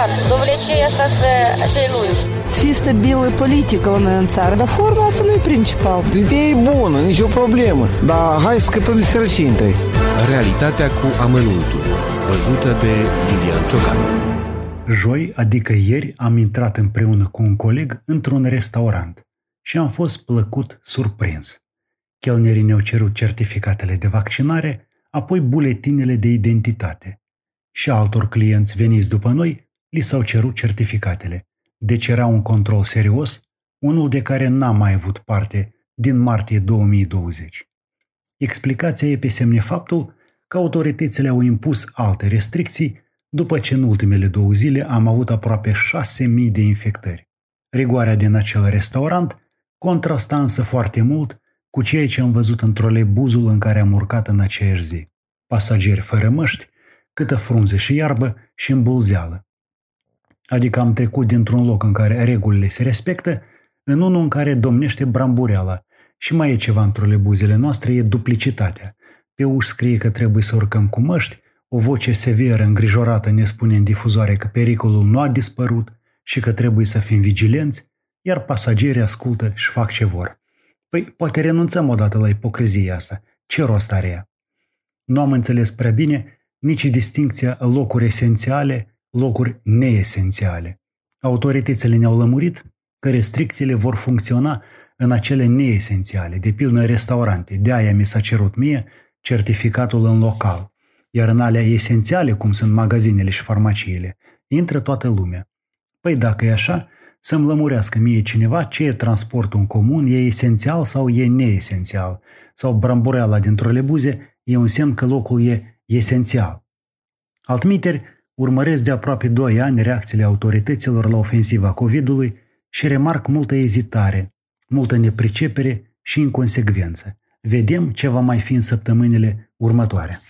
aceea asta să, acei lungi. Să fie stabilă politică la noi în țară, dar forma asta nu e principal. Ideea e bună, nicio problemă, dar hai să scăpăm de sărăcinte. Realitatea cu amănuntul, văzută de Lilian Ciocan. Joi, adică ieri, am intrat împreună cu un coleg într-un restaurant și am fost plăcut surprins. Chelnerii ne-au cerut certificatele de vaccinare, apoi buletinele de identitate. Și altor clienți veniți după noi li s-au cerut certificatele. Deci era un control serios, unul de care n-am mai avut parte din martie 2020. Explicația e pe semne faptul că autoritățile au impus alte restricții după ce în ultimele două zile am avut aproape 6.000 de infectări. Rigoarea din acel restaurant contrasta însă foarte mult cu ceea ce am văzut în trolebuzul în care am urcat în aceeași zi. Pasageri fără măști, câtă frunze și iarbă și îmbulzeală. Adică am trecut dintr-un loc în care regulile se respectă în unul în care domnește brambureala. Și mai e ceva în trolebuzele noastre, e duplicitatea. Pe uși scrie că trebuie să urcăm cu măști, o voce severă, îngrijorată, ne spune în difuzoare că pericolul nu a dispărut și că trebuie să fim vigilenți, iar pasagerii ascultă și fac ce vor. Păi, poate renunțăm odată la ipocrizia asta. Ce rost are ea? Nu am înțeles prea bine nici distincția locuri esențiale, locuri neesențiale. Autoritățile ne-au lămurit că restricțiile vor funcționa în acele neesențiale, de pildă în restaurante. De aia mi s-a cerut mie certificatul în local. Iar în alea esențiale, cum sunt magazinele și farmaciile, intră toată lumea. Păi dacă e așa, să-mi lămurească mie cineva ce e transportul în comun, e esențial sau e neesențial, sau brambureala din trolebuze e un semn că locul e esențial. Altmiteri, urmăresc de aproape 2 ani reacțiile autorităților la ofensiva COVID-ului și remarc multă ezitare, multă nepricepere și inconsecvență. Vedem ce va mai fi în săptămânile următoare.